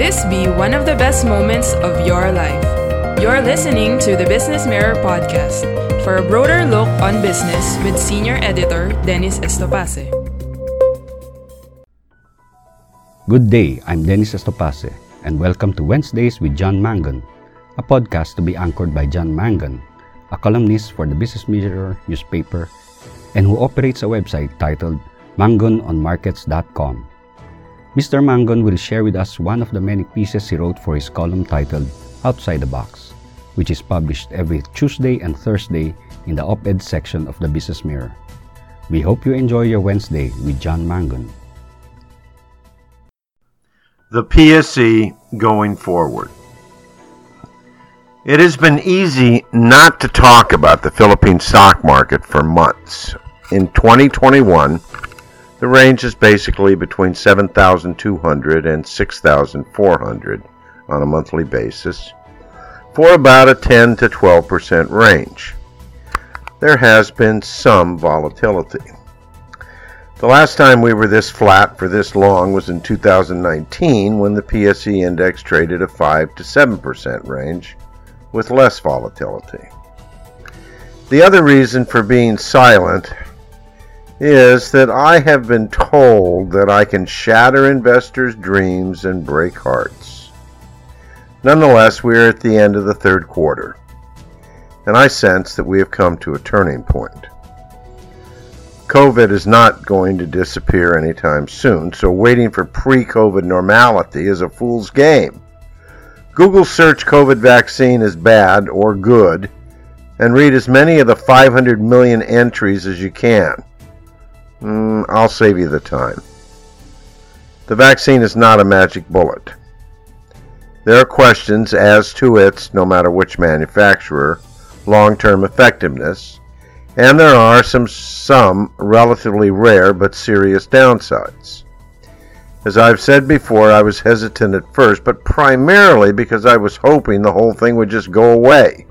This be one of the best moments of your life. You're listening to the Business Mirror podcast for a broader look on business with senior editor Dennis Estopace. Good day, I'm Dennis Estopace, and welcome to Wednesdays with John Mangun, a podcast to be anchored by John Mangun, a columnist for the Business Mirror newspaper and who operates a website titled mangunonmarkets.com. Mr. Mangun will share with us one of the many pieces he wrote for his column titled Outside the Box, which is published every Tuesday and Thursday in the op ed section of the Business Mirror. We hope you enjoy your Wednesday with John Mangun. The PSE going forward. It has been easy not to talk about the Philippine stock market for months. In 2021, the range is basically between 7,200 and 6,400 on a monthly basis for about a 10 to 12% range. There has been some volatility. The last time we were this flat for this long was in 2019 when the PSE index traded a 5 to 7% range with less volatility. The other reason for being silent is that I have been told that I can shatter investors' dreams and break hearts. Nonetheless, we are at the end of the third quarter, and I sense that we have come to a turning point. COVID is not going to disappear anytime soon, so waiting for pre COVID normality is a fool's game. Google search COVID vaccine is bad or good, and read as many of the 500 million entries as you can. Mm, I'll save you the time. The vaccine is not a magic bullet. There are questions as to its, no matter which manufacturer, long term effectiveness, and there are some, some relatively rare but serious downsides. As I've said before, I was hesitant at first, but primarily because I was hoping the whole thing would just go away.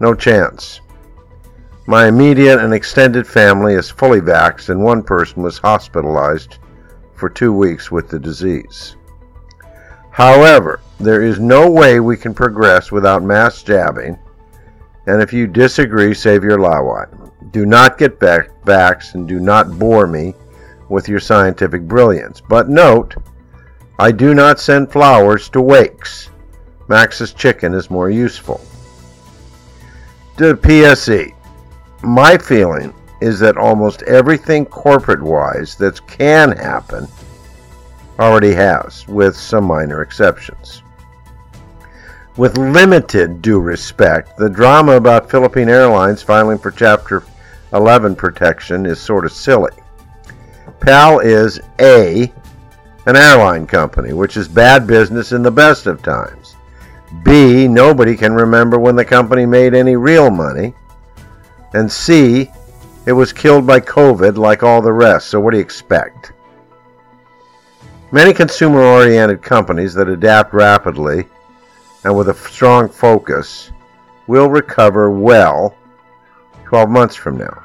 No chance. My immediate and extended family is fully vaxxed, and one person was hospitalized for two weeks with the disease. However, there is no way we can progress without mass jabbing, and if you disagree, save your lawai. Do not get back vaxxed and do not bore me with your scientific brilliance. But note, I do not send flowers to wakes. Max's chicken is more useful. To PSE, my feeling is that almost everything corporate wise that can happen already has, with some minor exceptions. With limited due respect, the drama about Philippine Airlines filing for Chapter 11 protection is sort of silly. PAL is A, an airline company, which is bad business in the best of times. B, nobody can remember when the company made any real money. And C, it was killed by COVID like all the rest, so what do you expect? Many consumer oriented companies that adapt rapidly and with a strong focus will recover well 12 months from now.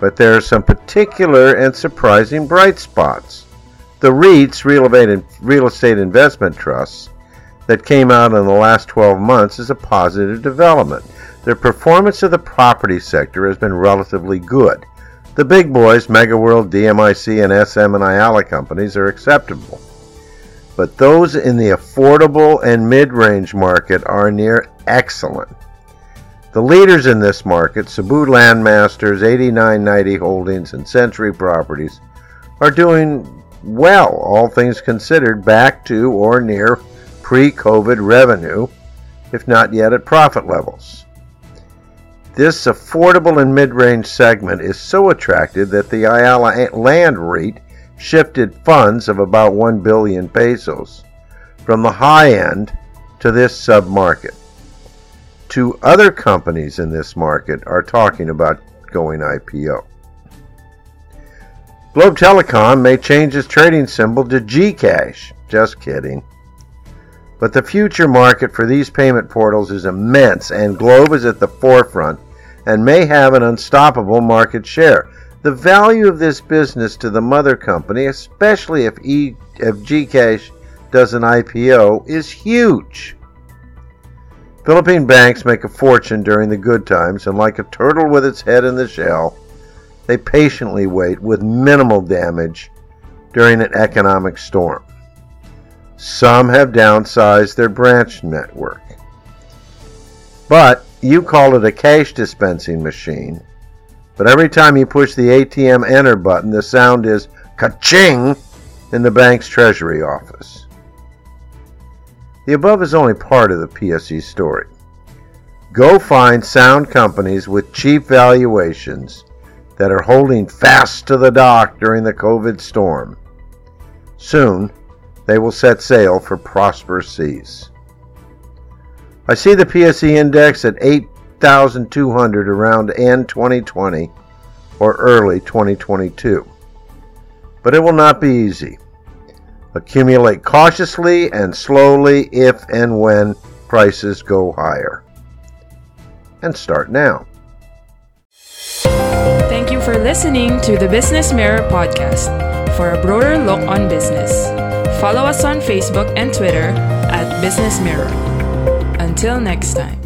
But there are some particular and surprising bright spots. The REITs, real estate investment trusts, that came out in the last 12 months is a positive development. The performance of the property sector has been relatively good. The big boys, MegaWorld, DMCI, and SM and Ayala companies are acceptable. But those in the affordable and mid-range market are near excellent. The leaders in this market, Cebu Landmasters, 8990 Holdings, and Century Properties, are doing well, all things considered, back to or near pre COVID revenue, if not yet at profit levels. This affordable and mid range segment is so attractive that the Ayala Land REIT shifted funds of about 1 billion pesos from the high end to this sub market. Two other companies in this market are talking about going IPO. Globe Telecom may change its trading symbol to Gcash. Just kidding. But the future market for these payment portals is immense, and Globe is at the forefront and may have an unstoppable market share. The value of this business to the mother company, especially if, e, if Gcash does an IPO is huge. Philippine banks make a fortune during the good times, and like a turtle with its head in the shell, they patiently wait with minimal damage during an economic storm. Some have downsized their branch network. But you call it a cash dispensing machine, but every time you push the ATM enter button, the sound is ka-ching in the bank's treasury office. The above is only part of the PSE story. Go find sound companies with cheap valuations that are holding fast to the dock during the COVID storm. Soon, they will set sail for prosperous seas. I see the PSE index at 8,200 around end 2020 or early 2022. But it will not be easy. Accumulate cautiously and slowly if and when prices go higher. And start now. Thank you for listening to the Business Mirror podcast. For a broader look on business, follow us on Facebook and Twitter at Business Mirror. Until next time.